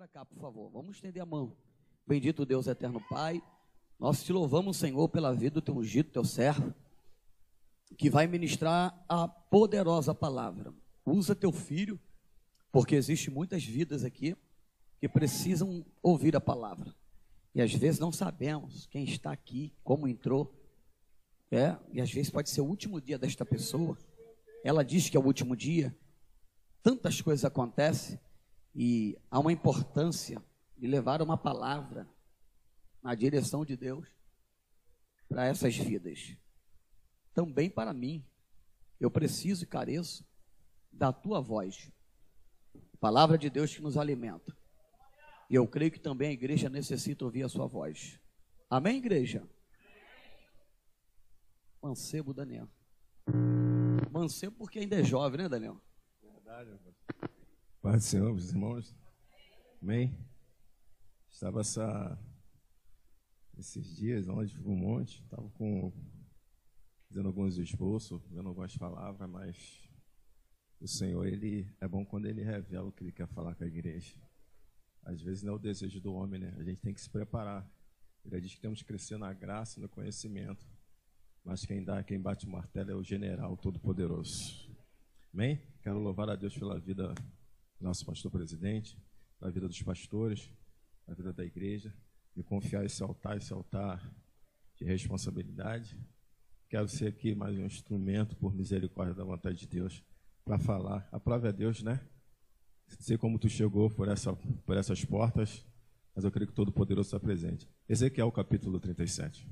para cá, por favor. Vamos estender a mão. Bendito Deus eterno Pai. Nós te louvamos, Senhor, pela vida do teu ungido, teu servo, que vai ministrar a poderosa palavra. Usa teu filho, porque existe muitas vidas aqui que precisam ouvir a palavra. E às vezes não sabemos quem está aqui, como entrou. É, e às vezes pode ser o último dia desta pessoa. Ela diz que é o último dia. Tantas coisas acontecem e há uma importância de levar uma palavra na direção de Deus para essas vidas. Também para mim. Eu preciso e careço da tua voz. Palavra de Deus que nos alimenta. E eu creio que também a igreja necessita ouvir a sua voz. Amém, igreja? Mancebo Daniel. Mancebo porque ainda é jovem, né, Daniel? Verdade, Pai do Senhor, meus irmãos. Amém? Estava essa, esses dias onde fui um monte, estava com, fazendo alguns esboços, vendo algumas palavras, mas o Senhor, Ele é bom quando Ele revela o que Ele quer falar com a igreja. Às vezes não é o desejo do homem, né? A gente tem que se preparar. Ele diz que temos que crescer na graça e no conhecimento. Mas quem dá, quem bate o martelo é o general todo-poderoso. Amém? Quero louvar a Deus pela vida nosso pastor presidente, pela vida dos pastores, pela vida da igreja, e confiar esse altar, esse altar de responsabilidade. Quero ser aqui mais um instrumento, por misericórdia da vontade de Deus, para falar. A palavra é Deus, né? sei como tu chegou por, essa, por essas portas, mas eu creio que todo poderoso está presente. Ezequiel capítulo 37.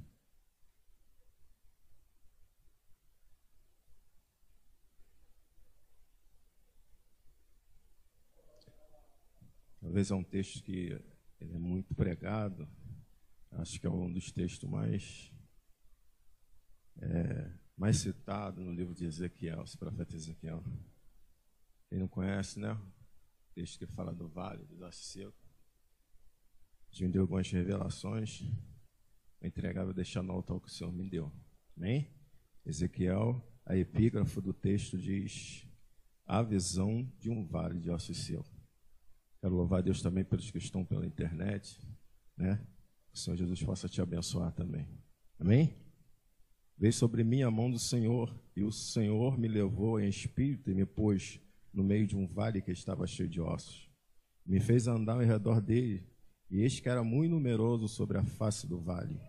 Talvez é um texto que ele é muito pregado. Acho que é um dos textos mais é, mais citado no livro de Ezequiel, esse profeta Ezequiel. Quem não conhece, né? texto que fala do vale do Aço Seco. me deu algumas revelações. Vou entregar, vou deixar no altar o que o Senhor me deu. Amém? Ezequiel, a epígrafe do texto diz a visão de um vale de ossos secos. Quero louvar a Deus também pelos que estão pela internet, né? Que o Senhor Jesus possa te abençoar também. Amém? Veio sobre mim a mão do Senhor, e o Senhor me levou em espírito e me pôs no meio de um vale que estava cheio de ossos. Me fez andar ao redor dele, e eis que era muito numeroso sobre a face do vale.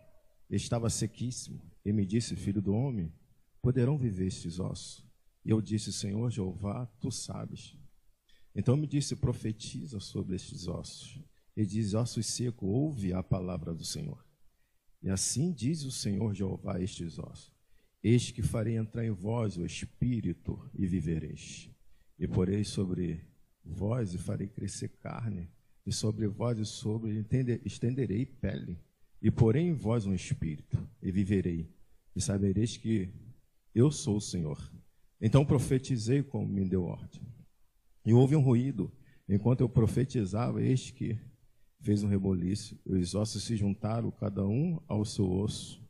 Estava sequíssimo, e me disse, filho do homem, poderão viver estes ossos? E eu disse, Senhor Jeová, tu sabes. Então me disse, profetiza sobre estes ossos. E diz, ossos secos, ouve a palavra do Senhor. E assim diz o Senhor Jeová a estes ossos. Eis que farei entrar em vós o Espírito e vivereis. E porei sobre vós e farei crescer carne, e sobre vós e sobre estenderei pele. E porei em vós um espírito, e viverei, e sabereis que eu sou o Senhor. Então profetizei como me deu ordem. E houve um ruído, enquanto eu profetizava, eis que fez um reboliço, os ossos se juntaram, cada um ao seu osso.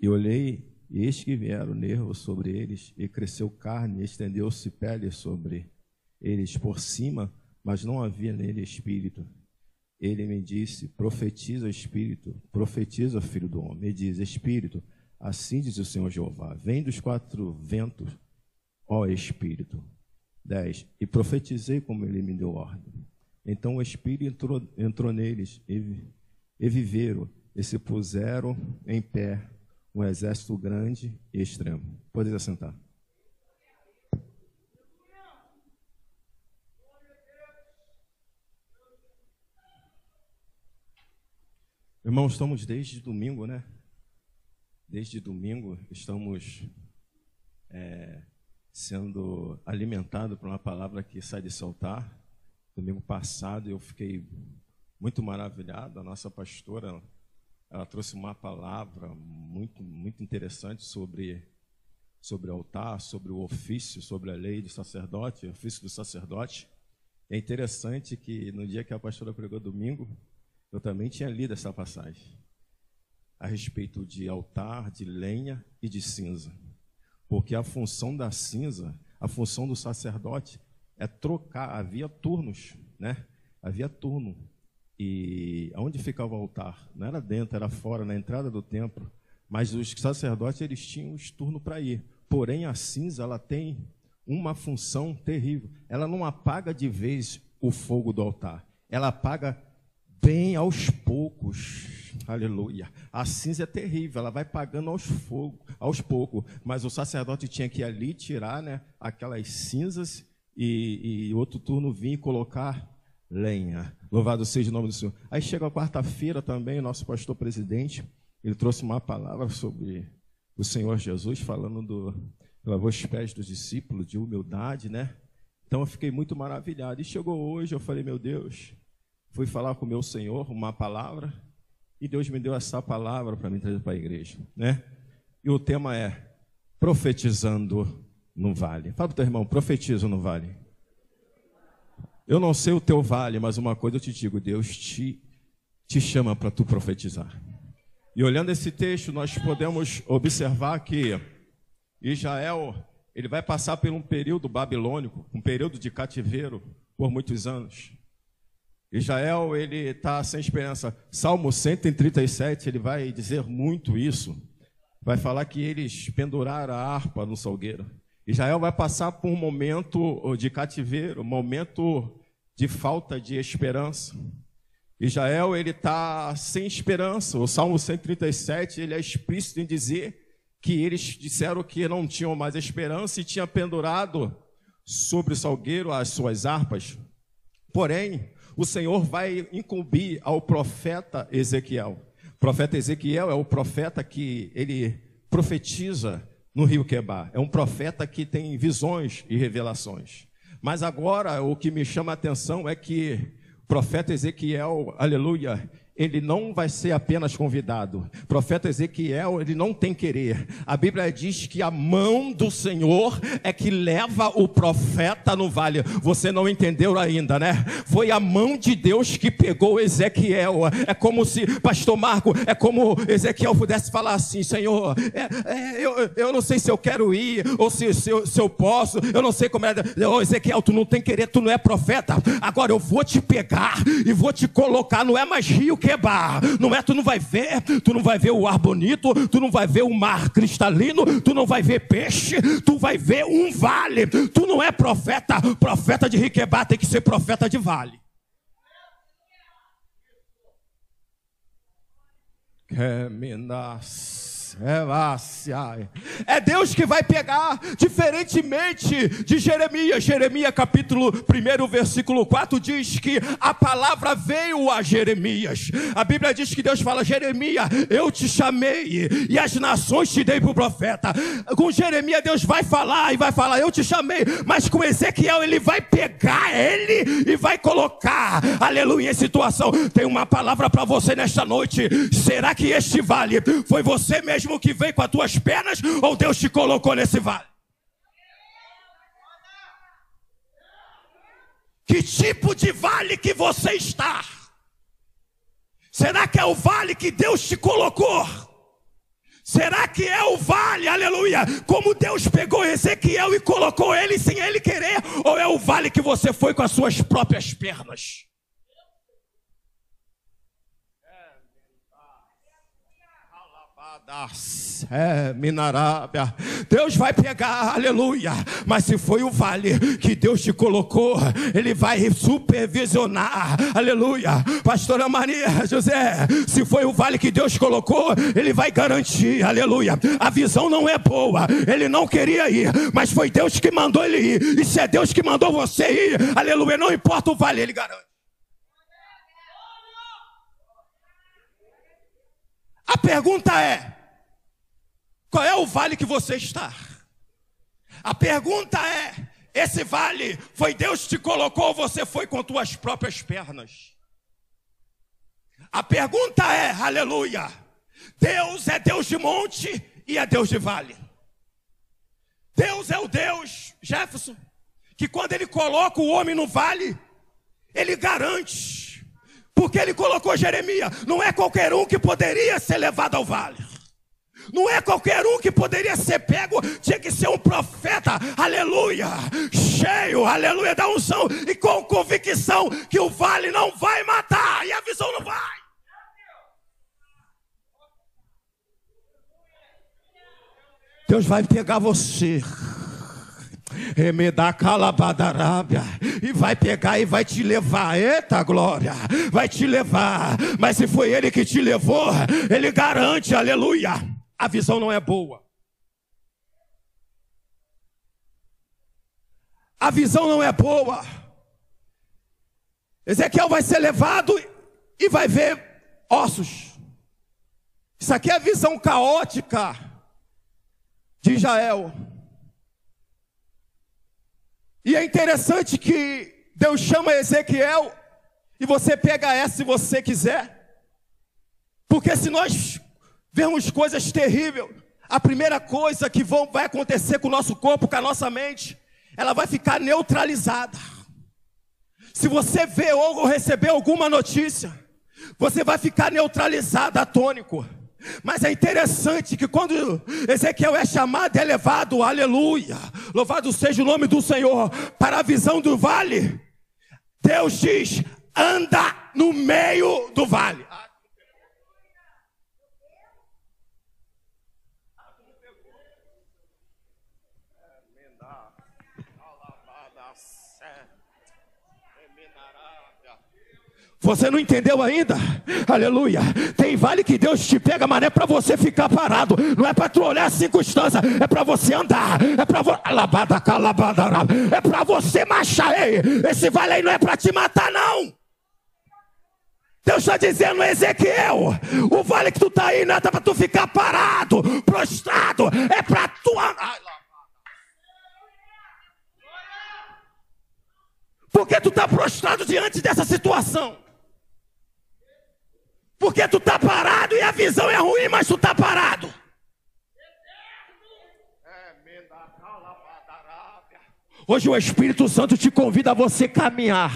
E olhei e eis que vieram nervos sobre eles, e cresceu carne, e estendeu-se pele sobre eles por cima, mas não havia nele espírito. Ele me disse: Profetiza, Espírito, profetiza, filho do homem. E diz: Espírito, assim diz o Senhor Jeová: Vem dos quatro ventos, ó Espírito. 10. E profetizei como ele me deu ordem. Então o Espírito entrou, entrou neles e, e viveram, e se puseram em pé um exército grande e extremo. Podeis assentar. Irmãos, estamos desde domingo, né? Desde domingo estamos é, sendo alimentados por uma palavra que sai de soltar. Domingo passado eu fiquei muito maravilhado. A nossa pastora ela trouxe uma palavra muito, muito interessante sobre, sobre altar, sobre o ofício, sobre a lei do sacerdote, o ofício do sacerdote. É interessante que no dia que a pastora pregou domingo, eu também tinha lido essa passagem a respeito de altar, de lenha e de cinza. Porque a função da cinza, a função do sacerdote é trocar, havia turnos, né? havia turno. E aonde ficava o altar? Não era dentro, era fora, na entrada do templo. Mas os sacerdotes eles tinham os turnos para ir. Porém, a cinza ela tem uma função terrível. Ela não apaga de vez o fogo do altar. Ela apaga bem aos poucos. Aleluia. A cinza é terrível, ela vai pagando aos, fogo, aos poucos. Mas o sacerdote tinha que ali tirar né, aquelas cinzas e, e outro turno vir e colocar lenha. Louvado seja o nome do Senhor. Aí chega a quarta-feira também, o nosso pastor presidente, ele trouxe uma palavra sobre o Senhor Jesus, falando do lavou os pés dos discípulos, de humildade, né? Então eu fiquei muito maravilhado. E chegou hoje, eu falei, meu Deus, fui falar com o meu Senhor uma palavra, e Deus me deu essa palavra para me trazer para a igreja, né? E o tema é profetizando no vale. Fala para o teu irmão, profetizo no vale. Eu não sei o teu vale, mas uma coisa eu te digo, Deus te, te chama para tu profetizar. E olhando esse texto, nós podemos observar que Israel, ele vai passar por um período babilônico, um período de cativeiro por muitos anos. Israel, ele está sem esperança. Salmo 137, ele vai dizer muito isso. Vai falar que eles penduraram a harpa no salgueiro. Israel vai passar por um momento de cativeiro, um momento de falta de esperança. Israel, ele está sem esperança. O Salmo 137, ele é explícito em dizer que eles disseram que não tinham mais esperança e tinha pendurado sobre o salgueiro as suas harpas. Porém, o Senhor vai incumbir ao profeta Ezequiel. O profeta Ezequiel é o profeta que ele profetiza no rio Quebar. É um profeta que tem visões e revelações. Mas agora o que me chama a atenção é que o profeta Ezequiel, aleluia, ele não vai ser apenas convidado. Profeta Ezequiel, ele não tem querer. A Bíblia diz que a mão do Senhor é que leva o profeta no vale. Você não entendeu ainda, né? Foi a mão de Deus que pegou Ezequiel. É como se, pastor Marco, é como Ezequiel pudesse falar assim: Senhor, é, é, eu, eu não sei se eu quero ir, ou se, se, eu, se eu posso, eu não sei como é. Oh, Ezequiel, tu não tem querer, tu não é profeta. Agora eu vou te pegar e vou te colocar, não é mais rio que quebrar. Não é, tu não vai ver, tu não vai ver o ar bonito, tu não vai ver o mar cristalino, tu não vai ver peixe, tu vai ver um vale. Tu não é profeta, profeta de Riquebá tem que ser profeta de vale. Que me nasce. É Deus que vai pegar, diferentemente de Jeremias. Jeremias, capítulo 1, versículo 4, diz que a palavra veio a Jeremias. A Bíblia diz que Deus fala: Jeremias, eu te chamei e as nações te dei para o profeta. Com Jeremias, Deus vai falar e vai falar: Eu te chamei, mas com Ezequiel, ele vai pegar ele e vai colocar, aleluia, em situação. Tem uma palavra para você nesta noite. Será que este vale foi você mesmo? Mesmo que veio com as tuas pernas ou Deus te colocou nesse vale? Que tipo de vale que você está? Será que é o vale que Deus te colocou? Será que é o vale, aleluia, como Deus pegou Ezequiel e colocou ele sem ele querer? Ou é o vale que você foi com as suas próprias pernas? É, Minarábia. Deus vai pegar, aleluia. Mas se foi o vale que Deus te colocou, Ele vai supervisionar, aleluia. Pastora Maria José, se foi o vale que Deus colocou, Ele vai garantir, aleluia. A visão não é boa, Ele não queria ir, mas foi Deus que mandou ele ir. E se é Deus que mandou você ir, aleluia, não importa o vale, Ele garante. A pergunta é: qual é o vale que você está? A pergunta é: esse vale foi Deus que te colocou ou você foi com tuas próprias pernas? A pergunta é: aleluia. Deus é Deus de monte e é Deus de vale. Deus é o Deus, Jefferson, que quando ele coloca o homem no vale, ele garante. Porque ele colocou Jeremias, não é qualquer um que poderia ser levado ao vale. Não é qualquer um que poderia ser pego, tinha que ser um profeta, aleluia, cheio, aleluia, da unção e com convicção que o vale não vai matar e a visão não vai. Deus vai pegar você. E vai pegar e vai te levar. Eita glória! Vai te levar. Mas se foi Ele que te levou, Ele garante, aleluia. A visão não é boa. A visão não é boa. Ezequiel vai ser levado e vai ver ossos. Isso aqui é a visão caótica de Israel. E é interessante que Deus chama Ezequiel, e você pega essa se você quiser, porque se nós vemos coisas terríveis, a primeira coisa que vão, vai acontecer com o nosso corpo, com a nossa mente, ela vai ficar neutralizada. Se você vê ou receber alguma notícia, você vai ficar neutralizado, atônico. Mas é interessante que quando Ezequiel é chamado, é levado, aleluia, louvado seja o nome do Senhor, para a visão do vale, Deus diz: anda no meio do vale. Você não entendeu ainda? Aleluia. Tem vale que Deus te pega, mas não é para você ficar parado. Não é para tu olhar a circunstância. É para você andar. É para vo... É para você marchar. Ei, esse vale aí não é para te matar, não. Deus está dizendo, Ezequiel, o vale que tu está aí não é para tu ficar parado, prostrado. É para tu andar. Porque tu está prostrado diante dessa situação. Porque tu está parado e a visão é ruim, mas tu está parado. Hoje o Espírito Santo te convida a você caminhar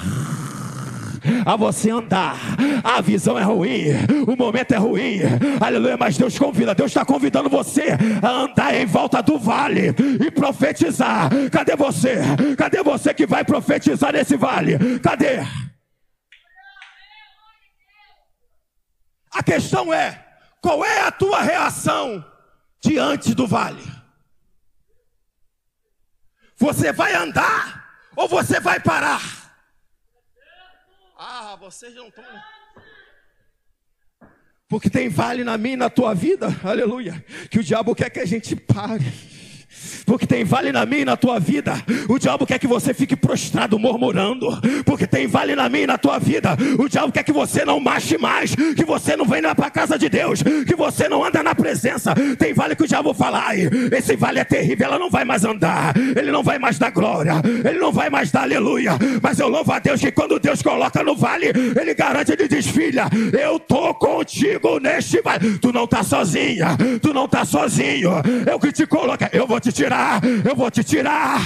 a você andar. A visão é ruim, o momento é ruim, aleluia. Mas Deus convida, Deus está convidando você a andar em volta do vale e profetizar. Cadê você? Cadê você que vai profetizar nesse vale? Cadê? A questão é: qual é a tua reação diante do vale? Você vai andar ou você vai parar? Ah, vocês não estão. Porque tem vale na minha e na tua vida, aleluia, que o diabo quer que a gente pare porque tem vale na minha e na tua vida. O diabo quer que você fique prostrado murmurando, porque tem vale na minha e na tua vida. O diabo quer que você não marche mais, que você não venha para a casa de Deus, que você não anda na presença. Tem vale que o diabo fala, ai, esse vale é terrível, ela não vai mais andar, ele não vai mais dar glória, ele não vai mais dar aleluia. Mas eu louvo a Deus que quando Deus coloca no vale, ele garante, ele diz, filha, eu tô contigo neste vale. Tu não tá sozinha, tu não tá sozinho. Eu que te coloco, eu vou te tirar tirar, eu vou te tirar.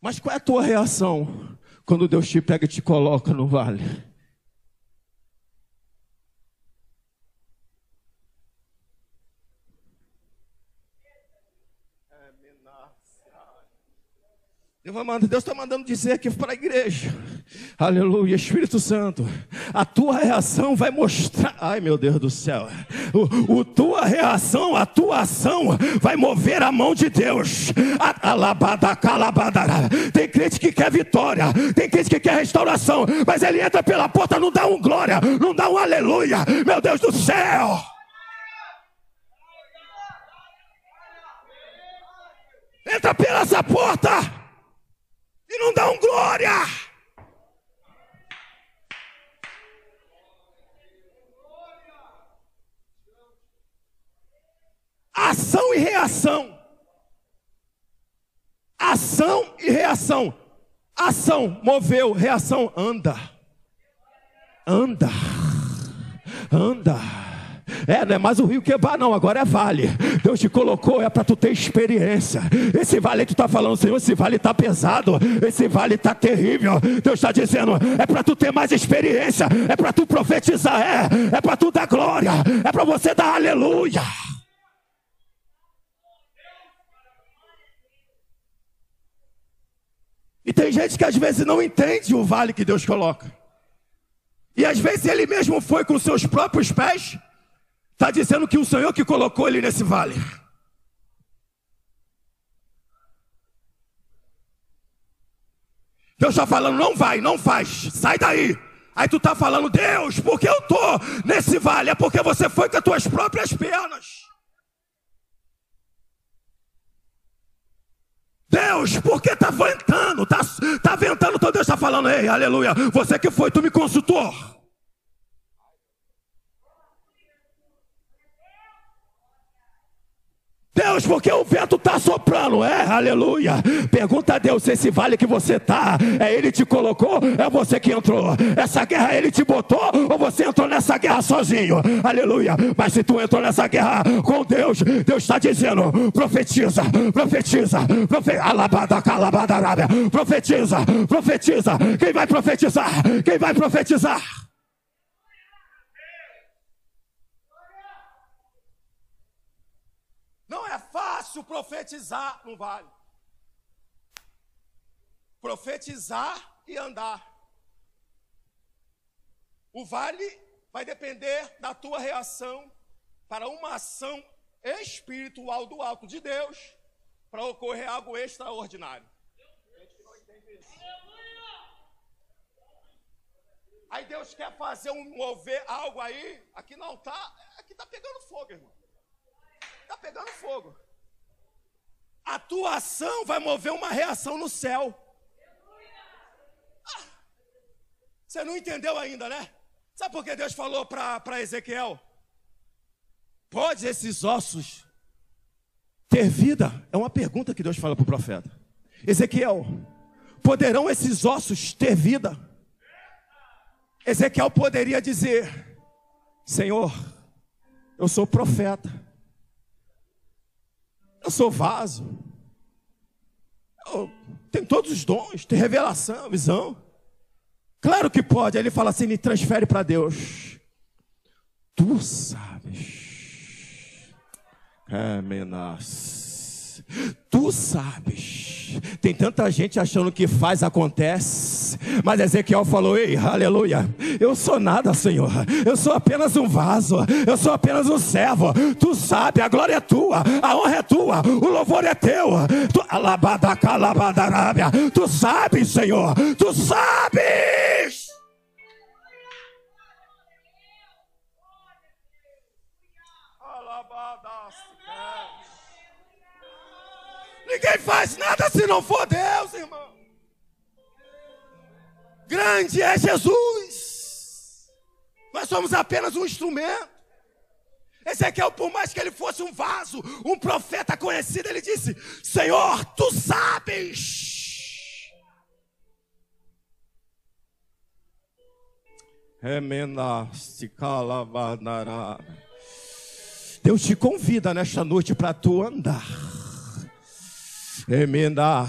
Mas qual é a tua reação quando Deus te pega e te coloca no vale? Deus está mandando dizer aqui para a igreja. Aleluia, Espírito Santo. A tua reação vai mostrar. Ai, meu Deus do céu. O, o tua reação, a tua ação vai mover a mão de Deus. Alabada, calabada. Tem crente que quer vitória. Tem crente que quer restauração. Mas ele entra pela porta, não dá um glória, não dá um aleluia. Meu Deus do céu. Entra pela essa porta e não um glória. Ação e reação. Ação e reação. Ação moveu, reação anda. Anda. Anda. É, não é mais o rio Quebar, não, agora é vale. Deus te colocou, é para tu ter experiência. Esse vale que tu está falando, Senhor, esse vale está pesado, esse vale está terrível. Deus está dizendo, é para tu ter mais experiência, é para tu profetizar, é, é para tu dar glória, é para você dar aleluia. E tem gente que às vezes não entende o vale que Deus coloca. E às vezes ele mesmo foi com seus próprios pés, está dizendo que o Senhor que colocou ele nesse vale. Deus está falando, não vai, não faz, sai daí. Aí tu está falando, Deus, porque eu estou nesse vale? É porque você foi com as tuas próprias pernas. Deus, porque está ventando, está tá ventando, então Deus está falando, ei, aleluia, você que foi, tu me consultou. Deus, porque o vento está soprando, é, aleluia. Pergunta a Deus se esse vale que você está, é Ele te colocou, é você que entrou. Essa guerra Ele te botou, ou você entrou nessa guerra sozinho, aleluia. Mas se tu entrou nessa guerra com Deus, Deus está dizendo: profetiza, profetiza, profetiza, alabada, calabada, profetiza, profetiza. Quem vai profetizar? Quem vai profetizar? Não é fácil profetizar no vale. Profetizar e andar. O vale vai depender da tua reação para uma ação espiritual do alto de Deus para ocorrer algo extraordinário. Aí Deus quer fazer um mover algo aí, aqui não tá, aqui tá pegando fogo, irmão está pegando fogo. A tua ação vai mover uma reação no céu. Ah, você não entendeu ainda, né? Sabe por que Deus falou para Ezequiel? Pode esses ossos ter vida? É uma pergunta que Deus fala para o profeta. Ezequiel, poderão esses ossos ter vida? Ezequiel poderia dizer: Senhor, eu sou profeta. Eu sou vaso. Eu tenho todos os dons, tem revelação, visão. Claro que pode. Aí ele fala assim: me transfere para Deus. Tu sabes. É, menas. Tu sabes tem tanta gente achando que faz, acontece. Mas Ezequiel falou: Ei, aleluia. Eu sou nada, Senhor. Eu sou apenas um vaso. Eu sou apenas um servo. Tu sabe, a glória é tua, a honra é tua, o louvor é teu. Tu, tu sabes, Senhor. Tu sabes. Ninguém faz nada se não for Deus, irmão. Grande é Jesus. Nós somos apenas um instrumento. Ezequiel, por mais que ele fosse um vaso, um profeta conhecido, ele disse: Senhor, tu sabes. Deus te convida nesta noite para tu andar. Emenda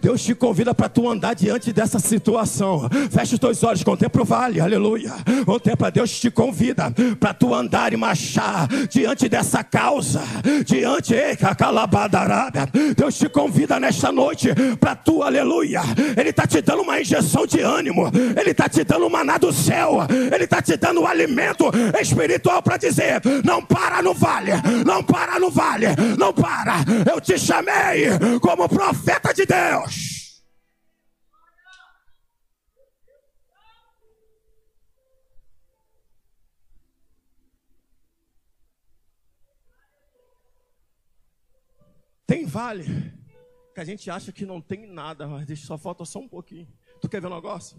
Deus te convida para tu andar diante dessa situação. Fecha os teus olhos, contempla o vale, aleluia. Contempla, Deus te convida para tu andar e marchar diante dessa causa, diante, Deus te convida nesta noite para tu, aleluia. Ele está te dando uma injeção de ânimo, ele está te dando maná do céu, ele está te dando um alimento espiritual para dizer: não para no vale, não para no vale, não para. Eu te chamei como profeta de Deus. Deus. Tem vale que a gente acha que não tem nada, mas só falta só um pouquinho. Tu quer ver um negócio?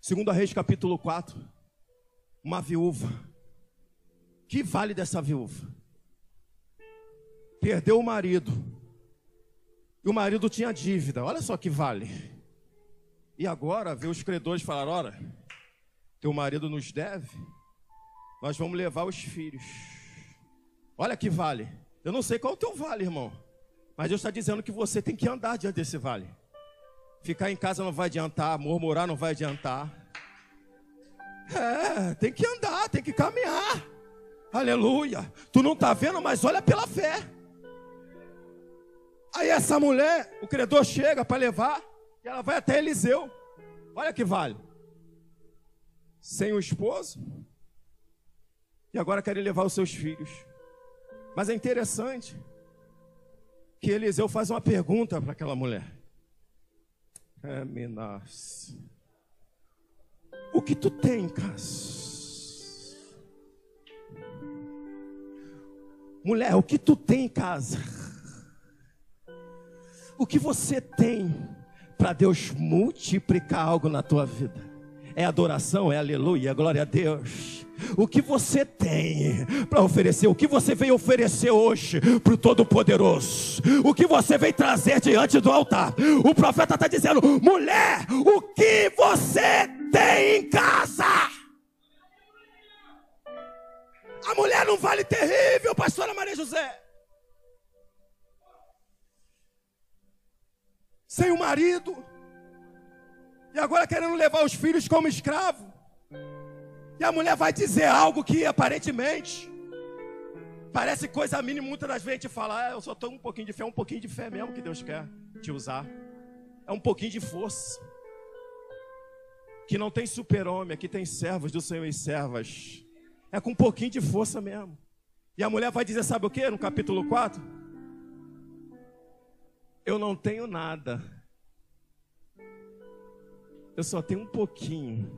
Segundo a Reis capítulo 4, uma viúva. Que vale dessa viúva? Perdeu o marido e o marido tinha dívida. Olha só que vale. E agora vê os credores falar: ora, teu marido nos deve. nós vamos levar os filhos. Olha que vale. Eu não sei qual é o teu vale, irmão. Mas Deus está dizendo que você tem que andar diante desse vale. Ficar em casa não vai adiantar, murmurar não vai adiantar. É, tem que andar, tem que caminhar. Aleluia. Tu não está vendo, mas olha pela fé. Aí essa mulher, o credor chega para levar, e ela vai até Eliseu. Olha que vale. Sem o esposo. E agora quer levar os seus filhos. Mas é interessante que Eliseu faz uma pergunta para aquela mulher. É, Minas. O que tu tem em casa? Mulher, o que tu tem em casa? O que você tem para Deus multiplicar algo na tua vida? É adoração, é aleluia, glória a Deus o que você tem para oferecer, o que você veio oferecer hoje para o Todo-Poderoso, o que você veio trazer diante do altar. O profeta está dizendo: mulher, o que você tem em casa? A mulher não vale terrível, pastora Maria José. Sem o marido, e agora querendo levar os filhos como escravo. E a mulher vai dizer algo que aparentemente parece coisa mínima. Muitas das vezes a gente fala, ah, eu só tenho um pouquinho de fé, um pouquinho de fé mesmo que Deus quer te usar. É um pouquinho de força. Que não tem super-homem, aqui tem servos do Senhor e servas. É com um pouquinho de força mesmo. E a mulher vai dizer, sabe o que? No capítulo 4: Eu não tenho nada. Eu só tenho um pouquinho.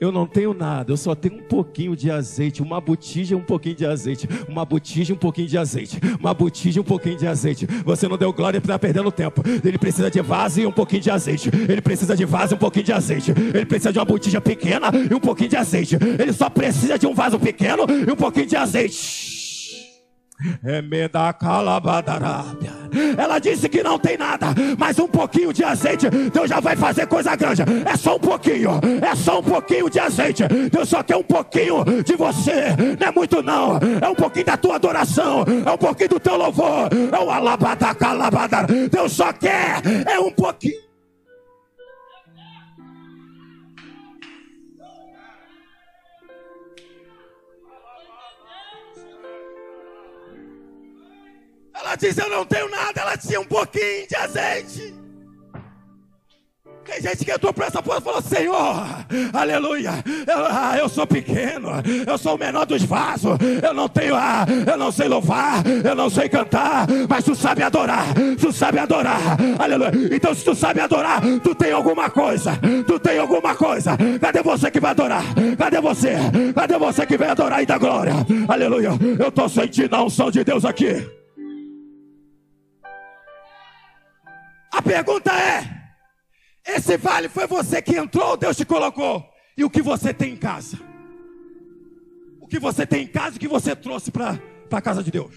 Eu não tenho nada, eu só tenho um pouquinho de azeite, uma botija, um pouquinho de azeite, uma botija, um pouquinho de azeite, uma botija, um pouquinho de azeite. Você não deu glória para perdendo tempo. Ele precisa de vaso e um pouquinho de azeite. Ele precisa de vaso e um pouquinho de azeite. Ele precisa de uma botija pequena e um pouquinho de azeite. Ele só precisa de um vaso pequeno e um pouquinho de azeite. Ela disse que não tem nada, mas um pouquinho de azeite, Deus já vai fazer coisa grande. É só um pouquinho, é só um pouquinho de azeite. Deus só quer um pouquinho de você, não é muito não. É um pouquinho da tua adoração, é um pouquinho do teu louvor, é o alabadacalabadar. Deus só quer, é um pouquinho. Ela disse: Eu não tenho nada. Ela tinha um pouquinho de azeite. Tem gente que entrou para essa porta e falou: Senhor, aleluia, eu, ah, eu sou pequeno, eu sou o menor dos vasos, eu não tenho, ah, eu não sei louvar, eu não sei cantar, mas tu sabe adorar, tu sabe adorar, aleluia. Então, se tu sabe adorar, tu tem alguma coisa, tu tem alguma coisa. Cadê você que vai adorar? Cadê você? Cadê você que vai adorar e dar glória? Aleluia. Eu estou sentindo a unção de Deus aqui. A pergunta é: esse vale foi você que entrou ou Deus te colocou? E o que você tem em casa? O que você tem em casa o que você trouxe para a casa de Deus?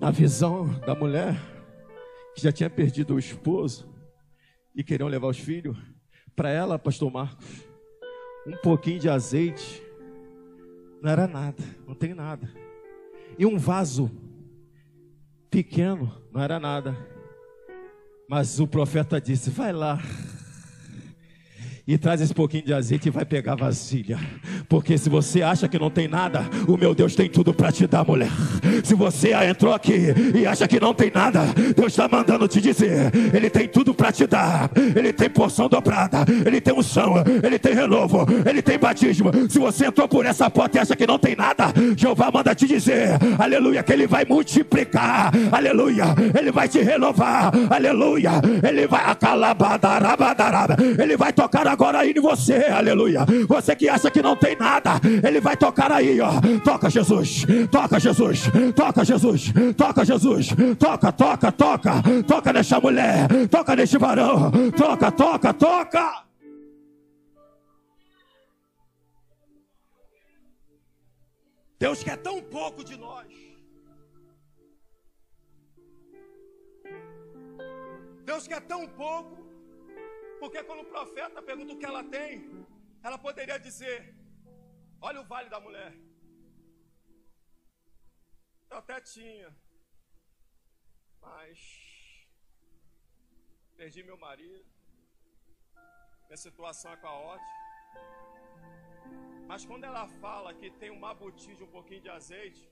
Na visão da mulher, que já tinha perdido o esposo e queriam levar os filhos, para ela, pastor Marcos, um pouquinho de azeite não era nada, não tem nada. E um vaso pequeno não era nada. Mas o profeta disse: Vai lá e traz esse pouquinho de azeite e vai pegar a vasilha. Porque se você acha que não tem nada, o meu Deus tem tudo para te dar, mulher. Se você entrou aqui e acha que não tem nada, Deus está mandando te dizer: Ele tem tudo para te dar. Ele tem porção dobrada, Ele tem unção, Ele tem renovo, Ele tem batismo. Se você entrou por essa porta e acha que não tem nada, Jeová manda te dizer: Aleluia, que Ele vai multiplicar. Aleluia, Ele vai te renovar. Aleluia, Ele vai acalabadarabadaraба. Ele vai tocar a agora aí em você, aleluia. Você que acha que não tem nada, ele vai tocar aí, ó. Toca Jesus, toca Jesus, toca Jesus, toca Jesus, toca, toca, toca, toca nessa mulher, toca neste varão, toca, toca, toca. Deus quer tão pouco de nós. Deus quer tão pouco porque quando o profeta pergunta o que ela tem, ela poderia dizer: Olha o vale da mulher. Eu até tinha, mas perdi meu marido, minha situação é caótica. Mas quando ela fala que tem um mabuti de um pouquinho de azeite,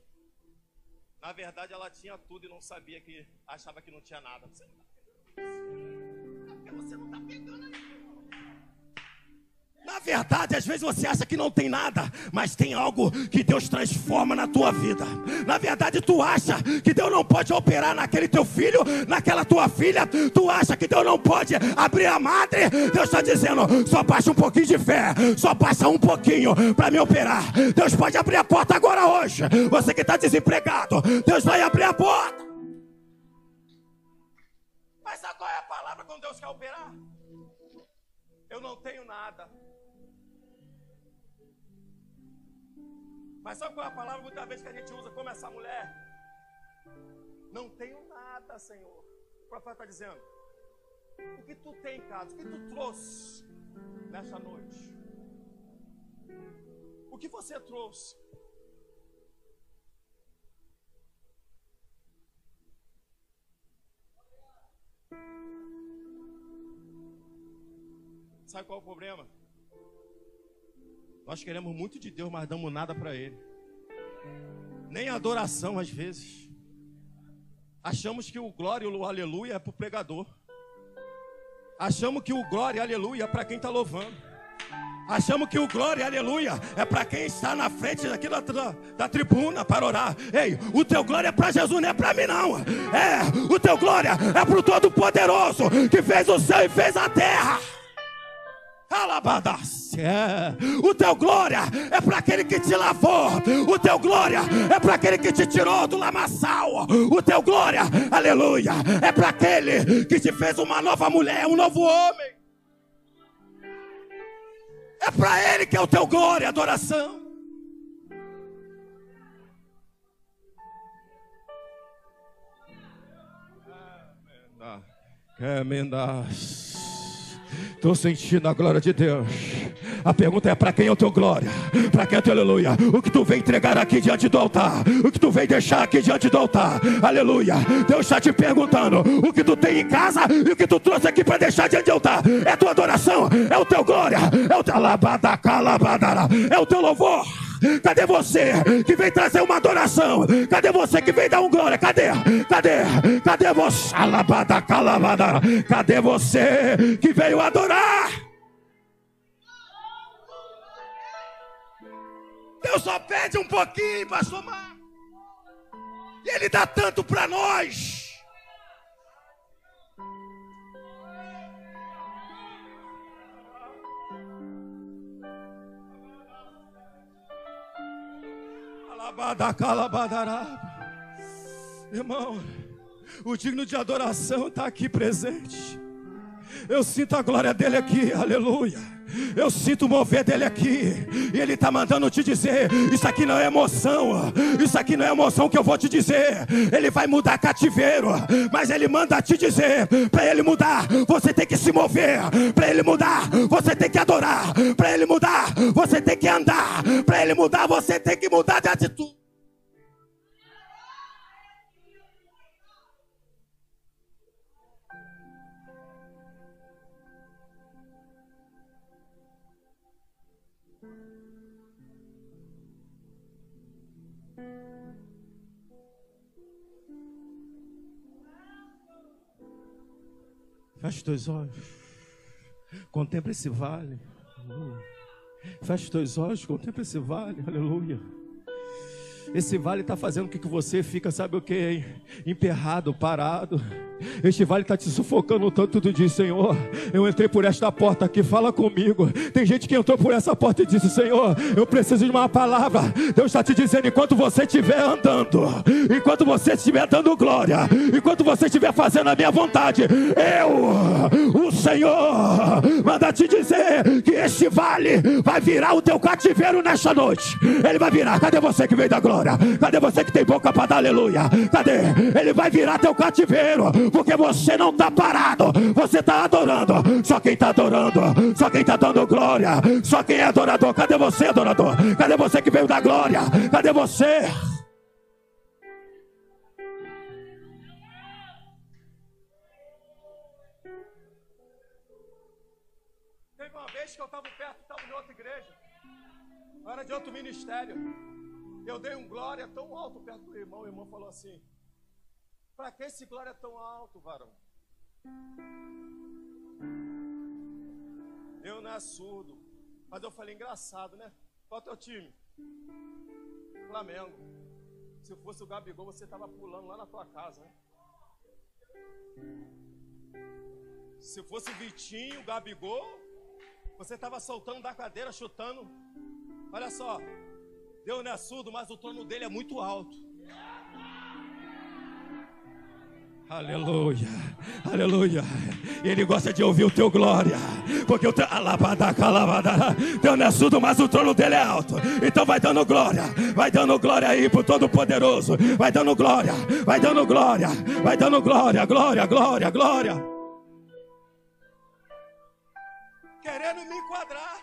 na verdade ela tinha tudo e não sabia que achava que não tinha nada. Você não você não está pegando. Na verdade, às vezes você acha que não tem nada, mas tem algo que Deus transforma na tua vida. Na verdade, tu acha que Deus não pode operar naquele teu filho, naquela tua filha. Tu acha que Deus não pode abrir a madre. Deus está dizendo: só baixa um pouquinho de fé, só baixa um pouquinho para me operar. Deus pode abrir a porta agora hoje. Você que está desempregado, Deus vai abrir a porta. Quando Deus quer operar? Eu não tenho nada. Mas sabe qual é a palavra muitas vezes que a gente usa como essa mulher? Não tenho nada, Senhor. O profeta está dizendo: O que tu tem em casa? O que tu trouxe nessa noite? O que você trouxe? Sabe qual é o problema? Nós queremos muito de Deus, mas damos nada para Ele. Nem adoração às vezes. Achamos que o glória e o aleluia é para o pregador. Achamos que o glória e aleluia é para quem está louvando. Achamos que o glória e aleluia é para quem está na frente daqui da, da, da, tribuna para orar. Ei, o teu glória é para Jesus, não é para mim, não. É, o teu glória é para o Todo-Poderoso que fez o céu e fez a terra. O teu glória é para aquele que te lavou. O teu glória é para aquele que te tirou do lamaçal. O teu glória, aleluia, é para aquele que te fez uma nova mulher, um novo homem. É para ele que é o teu glória, adoração. Que mendas. Estou sentindo a glória de Deus. A pergunta é: para quem é o teu glória? Para quem é o teu aleluia? O que tu vem entregar aqui diante do altar? O que tu vem deixar aqui diante do altar? Aleluia. Deus está te perguntando: o que tu tem em casa e o que tu trouxe aqui para deixar diante do altar? É tua adoração? É o teu glória? É o teu É o teu louvor? Cadê você que vem trazer uma adoração? Cadê você que vem dar um glória? Cadê? Cadê? Cadê você? Alabada, calabada. Cadê você que veio adorar? Deus só pede um pouquinho, pastor Mar. E Ele dá tanto para nós. Irmão, o digno de adoração está aqui presente. Eu sinto a glória dele aqui, aleluia. Eu sinto o mover dele aqui. E ele está mandando te dizer: Isso aqui não é emoção. Isso aqui não é emoção que eu vou te dizer. Ele vai mudar cativeiro. Mas ele manda te dizer: Para ele mudar, você tem que se mover. Para ele mudar, você tem que adorar. Para ele mudar, você tem que andar. Para ele mudar, você tem que mudar de atitude. Feche os teus olhos. Contempla esse vale. Feche os teus olhos, contempla esse vale. Aleluia. Esse vale está fazendo com que você fica, sabe o que? Emperrado, parado. Este vale está te sufocando tanto. Tu diz, Senhor, eu entrei por esta porta aqui, fala comigo. Tem gente que entrou por essa porta e disse, Senhor, eu preciso de uma palavra. Deus está te dizendo, enquanto você estiver andando, enquanto você estiver dando glória, enquanto você estiver fazendo a minha vontade, eu, o Senhor, manda te dizer que este vale vai virar o teu cativeiro nesta noite. Ele vai virar. Cadê você que veio da glória? Cadê você que tem boca para dar aleluia? Cadê? Ele vai virar teu cativeiro, porque você não está parado, você está adorando. Só quem está adorando, só quem está dando glória, só quem é adorador. Cadê você, adorador? Cadê você que veio da glória? Cadê você? Teve uma vez que eu estava perto, estava em outra igreja, era de outro ministério. Eu dei um glória tão alto perto do irmão, o irmão falou assim: Para que esse glória tão alto, varão? Eu não é surdo. Mas eu falei, engraçado, né? Qual é o teu time? Flamengo. Se fosse o Gabigol, você estava pulando lá na tua casa, né? Se fosse o Vitinho, o Gabigol, você estava soltando da cadeira, chutando. Olha só, Deus não é surdo, mas o trono dele é muito alto. Aleluia, aleluia. Ele gosta de ouvir o teu glória, porque o teu alabada, calabada, Deus não é surdo, mas o trono dele é alto. Então vai dando glória, vai dando glória aí pro Todo-Poderoso, vai dando glória, vai dando glória, vai dando glória, glória, glória, glória. Querendo me enquadrar,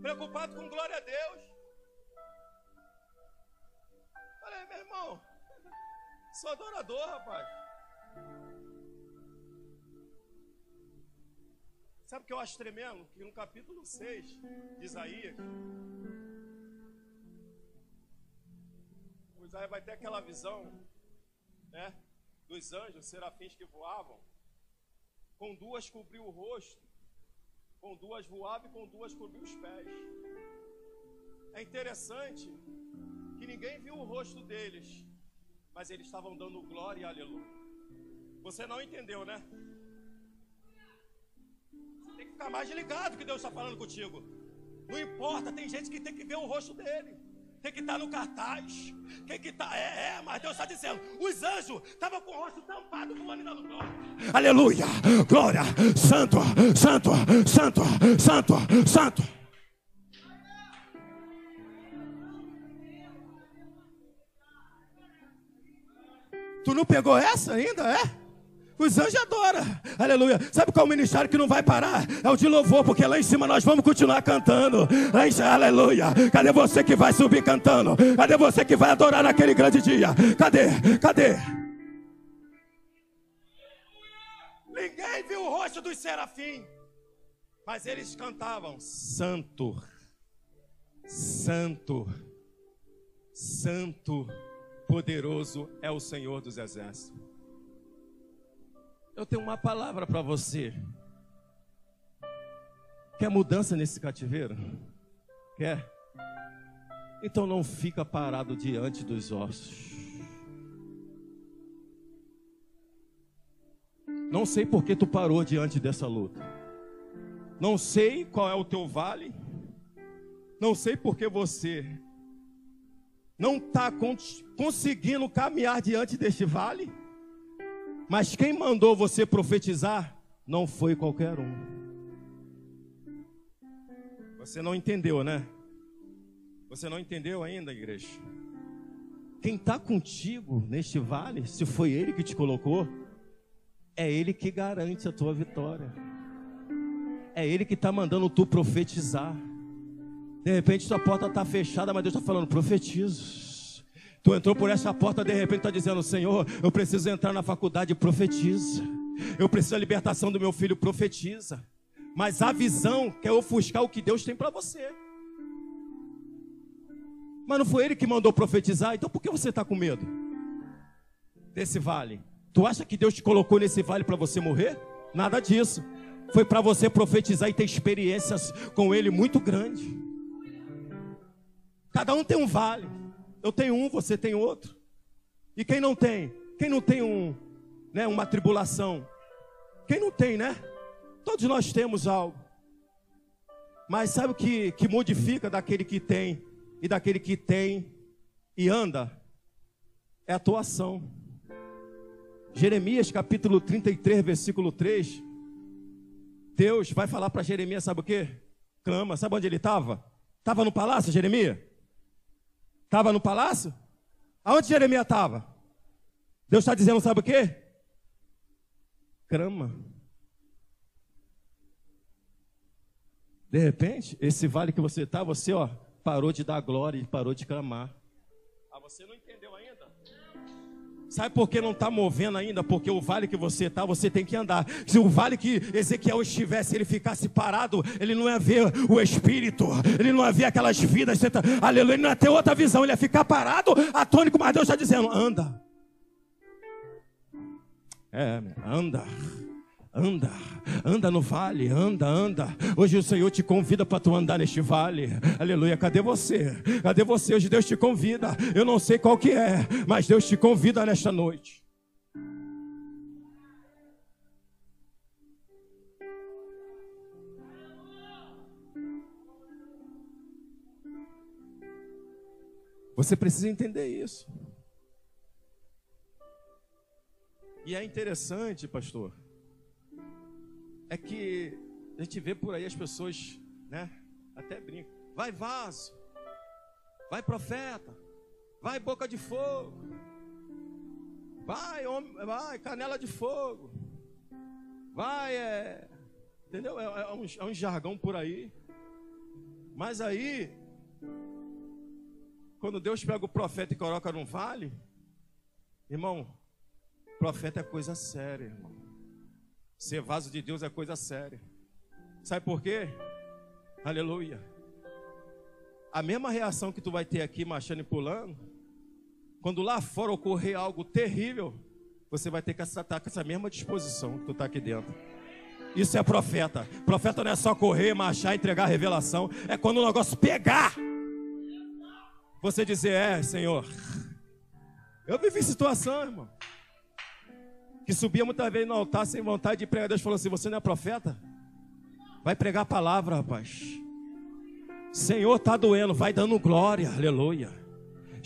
preocupado com glória a Deus. Falei, meu irmão, sou adorador, rapaz. Sabe o que eu acho tremendo? Que no capítulo 6 de Isaías, o Isaías vai ter aquela visão, né? Dos anjos, serafins que voavam, com duas cobriu o rosto, com duas voava e com duas cobriu os pés. É interessante que ninguém viu o rosto deles, mas eles estavam dando glória e aleluia. Você não entendeu, né? Você tem que ficar mais ligado que Deus está falando contigo. Não importa, tem gente que tem que ver o rosto dele. Tem que estar no cartaz. Tem que estar. É, é, mas Deus está dizendo. Os anjos estavam com o rosto tampado voando dando glória. Aleluia! Glória! Santo, santo, santo, santo, santo. Tu não pegou essa ainda, é? Os anjos adoram, aleluia. Sabe qual é o ministério que não vai parar? É o de louvor, porque lá em cima nós vamos continuar cantando. Aleluia. Cadê você que vai subir cantando? Cadê você que vai adorar naquele grande dia? Cadê? Cadê? Ninguém viu o rosto dos serafins, mas eles cantavam: Santo, Santo, Santo, poderoso é o Senhor dos Exércitos. Eu tenho uma palavra para você. Quer mudança nesse cativeiro? Quer? Então não fica parado diante dos ossos. Não sei por que tu parou diante dessa luta. Não sei qual é o teu vale. Não sei por que você não está conseguindo caminhar diante deste vale. Mas quem mandou você profetizar não foi qualquer um. Você não entendeu, né? Você não entendeu ainda, igreja? Quem está contigo neste vale, se foi Ele que te colocou, é Ele que garante a tua vitória. É Ele que está mandando tu profetizar. De repente tua porta está fechada, mas Deus está falando, profetizo. Tu entrou por essa porta, de repente está dizendo: Senhor, eu preciso entrar na faculdade, profetiza. Eu preciso da libertação do meu filho, profetiza. Mas a visão quer ofuscar o que Deus tem para você. Mas não foi ele que mandou profetizar, então por que você está com medo desse vale? Tu acha que Deus te colocou nesse vale para você morrer? Nada disso. Foi para você profetizar e ter experiências com Ele muito grandes. Cada um tem um vale. Eu tenho um, você tem outro. E quem não tem? Quem não tem um né, uma tribulação. Quem não tem, né? Todos nós temos algo. Mas sabe o que, que modifica daquele que tem e daquele que tem e anda? É a tua ação. Jeremias capítulo 33, versículo 3. Deus vai falar para Jeremias, sabe o que? Clama, sabe onde ele estava? Estava no palácio, Jeremias? Estava no palácio? Aonde Jeremias estava? Deus está dizendo, sabe o que? Clama. De repente, esse vale que você está, você ó, parou de dar glória e parou de clamar. Ah, você não? Sabe por que não está movendo ainda? Porque o vale que você está, você tem que andar. Se o vale que Ezequiel estivesse, ele ficasse parado, ele não ia ver o Espírito, ele não ia ver aquelas vidas. Tá, aleluia, ele não ia ter outra visão, ele ia ficar parado, atônico, mas Deus está dizendo: anda. É, anda. Anda, anda no vale, anda, anda. Hoje o Senhor te convida para tu andar neste vale. Aleluia. Cadê você? Cadê você? Hoje Deus te convida. Eu não sei qual que é, mas Deus te convida nesta noite. Você precisa entender isso. E é interessante, pastor é que a gente vê por aí as pessoas, né? Até brincam. Vai vaso, vai profeta, vai boca de fogo, vai, homem, vai canela de fogo, vai, é, entendeu? É, é, um, é um jargão por aí. Mas aí, quando Deus pega o profeta e coloca num vale, irmão, profeta é coisa séria, irmão. Ser vaso de Deus é coisa séria. Sabe por quê? Aleluia. A mesma reação que tu vai ter aqui marchando e pulando, quando lá fora ocorrer algo terrível, você vai ter que estar com essa mesma disposição que tu está aqui dentro. Isso é profeta. Profeta não é só correr, marchar, entregar revelação. É quando o negócio pegar. Você dizer, é, Senhor. Eu vivi situação, irmão que subia muitas vezes no altar sem vontade de pregar. Deus falou assim: Você não é profeta? Vai pregar a palavra, rapaz. Senhor, está doendo, vai dando glória, aleluia.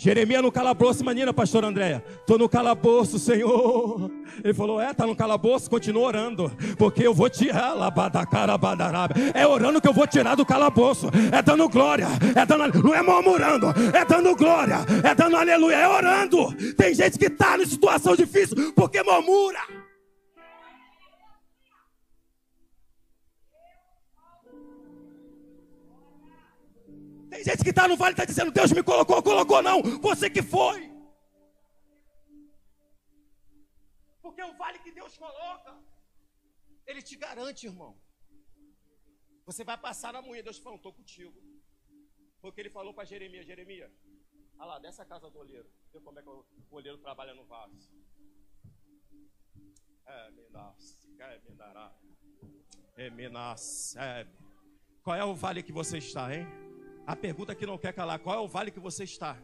Jeremias no calabouço, imagina, pastor Andréia. Estou no calabouço, Senhor. Ele falou: É, está no calabouço, continua orando. Porque eu vou tirar É orando que eu vou tirar do calabouço. É dando glória. É dando, não é murmurando. É dando glória. É dando aleluia. É orando. Tem gente que está em situação difícil porque murmura. Tem gente que está no vale e está dizendo: Deus me colocou, colocou, não. Você que foi. Porque o vale que Deus coloca, Ele te garante, irmão. Você vai passar na moinha. Deus falou: estou contigo. Porque Ele falou para Jeremias: Jeremias, olha lá, dessa casa do olheiro. Vê como é que o olheiro trabalha no vaso. É, me é, me dará. É, me é. Qual é o vale que você está, hein? A pergunta que não quer calar: qual é o vale que você está?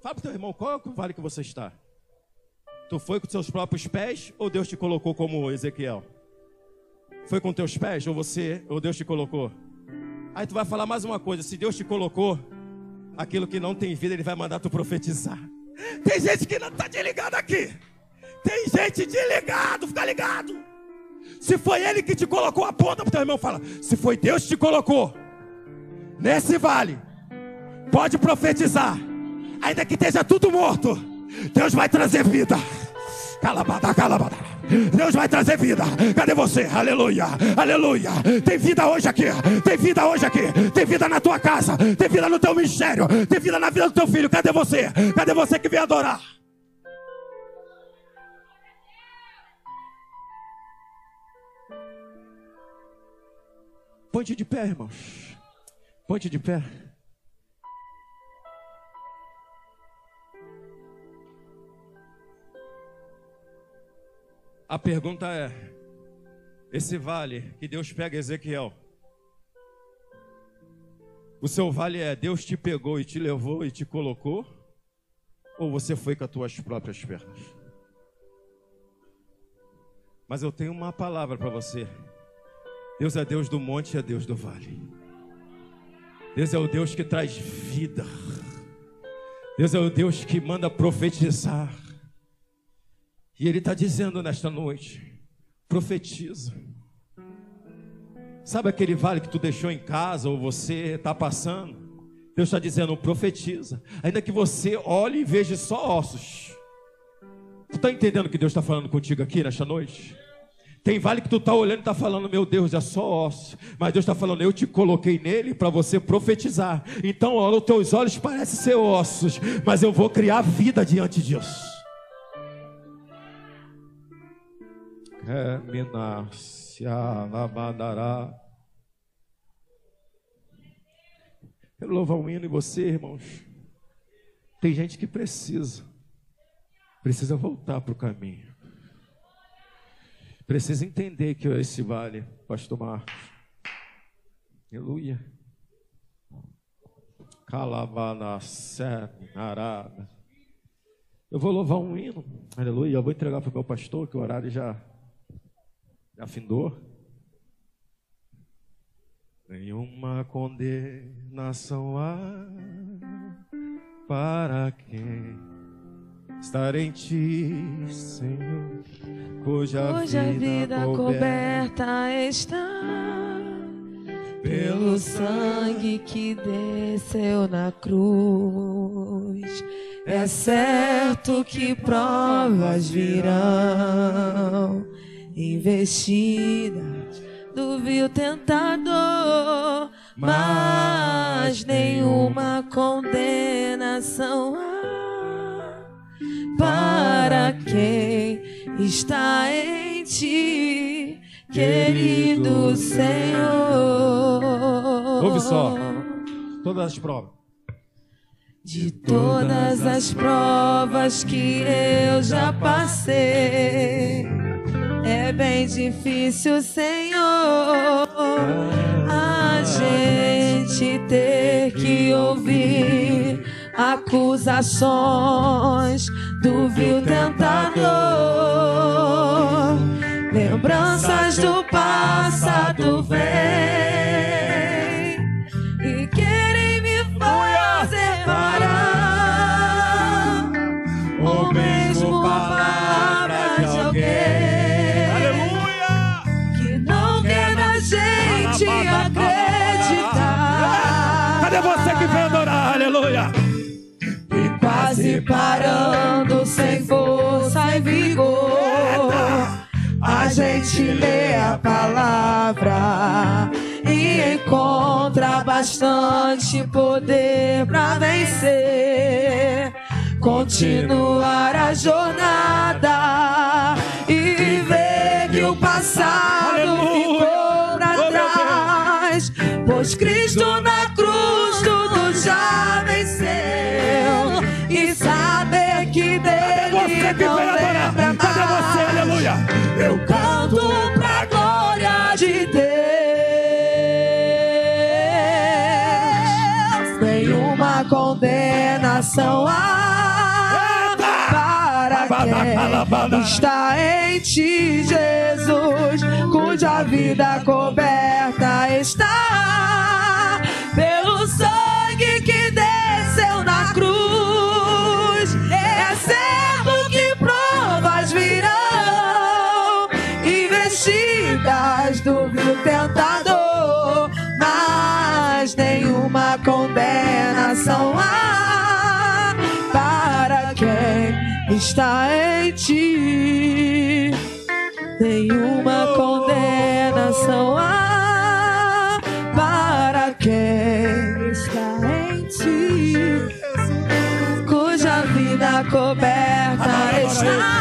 Fala para teu irmão: qual é o vale que você está? Tu foi com seus próprios pés ou Deus te colocou como Ezequiel? Foi com teus pés ou você ou Deus te colocou? Aí tu vai falar mais uma coisa: se Deus te colocou, aquilo que não tem vida, Ele vai mandar tu profetizar. Tem gente que não está desligado aqui. Tem gente desligado, fica ligado. Se foi Ele que te colocou, aponta para o teu irmão fala: se foi Deus que te colocou, nesse vale, pode profetizar, ainda que esteja tudo morto, Deus vai trazer vida. Calabada, calabada. Deus vai trazer vida. Cadê você? Aleluia, aleluia. Tem vida hoje aqui. Tem vida hoje aqui. Tem vida na tua casa. Tem vida no teu ministério. Tem vida na vida do teu filho. Cadê você? Cadê você que vem adorar? Ponte de pé, irmãos. Ponte de pé. A pergunta é: esse vale que Deus pega Ezequiel, o seu vale é Deus te pegou e te levou e te colocou? Ou você foi com as tuas próprias pernas? Mas eu tenho uma palavra para você. Deus é Deus do monte e é Deus do vale. Deus é o Deus que traz vida. Deus é o Deus que manda profetizar. E Ele está dizendo nesta noite: profetiza. Sabe aquele vale que tu deixou em casa ou você está passando? Deus está dizendo, profetiza. Ainda que você olhe e veja só ossos. Tu está entendendo o que Deus está falando contigo aqui nesta noite? Tem vale que tu está olhando e está falando, meu Deus, é só osso. Mas Deus está falando, eu te coloquei nele para você profetizar. Então, olha, os teus olhos parecem ser ossos, mas eu vou criar vida diante disso. Quero louvar um hino em você, irmãos. Tem gente que precisa, precisa voltar para o caminho. Precisa entender que esse vale, pastor Marcos. Aleluia. Calabanacé, Eu vou louvar um hino. Aleluia. Eu vou entregar para o meu pastor, que o horário já, já findou. Nenhuma condenação há para quem estar em ti, Senhor, cuja, cuja vida, vida coberta, coberta está pelo sangue que desceu na cruz. É certo que provas virão, investidas do vil tentador, mas nenhuma condenação há para quem está em ti, querido Senhor. Ouve só, todas as provas. De todas as provas que eu já passei, é bem difícil, Senhor, a gente ter que ouvir acusações do vil tentador, lembranças do passado vem força e vigor. A gente lê a palavra e encontra bastante poder para vencer. Continuar a jornada e ver que o passado ficou para trás, pois Cristo na cruz tudo já venceu e saber que dele que não lembra mais. Cadê você, aleluia? Eu canto pra glória de Deus. Nenhuma condenação há para quem está em ti, Jesus, cuja vida coberta está pelo sangue que investidas do vil tentador, mas nenhuma condenação há para quem está em ti. Nenhuma condenação há para quem está em ti, cuja vida coberta está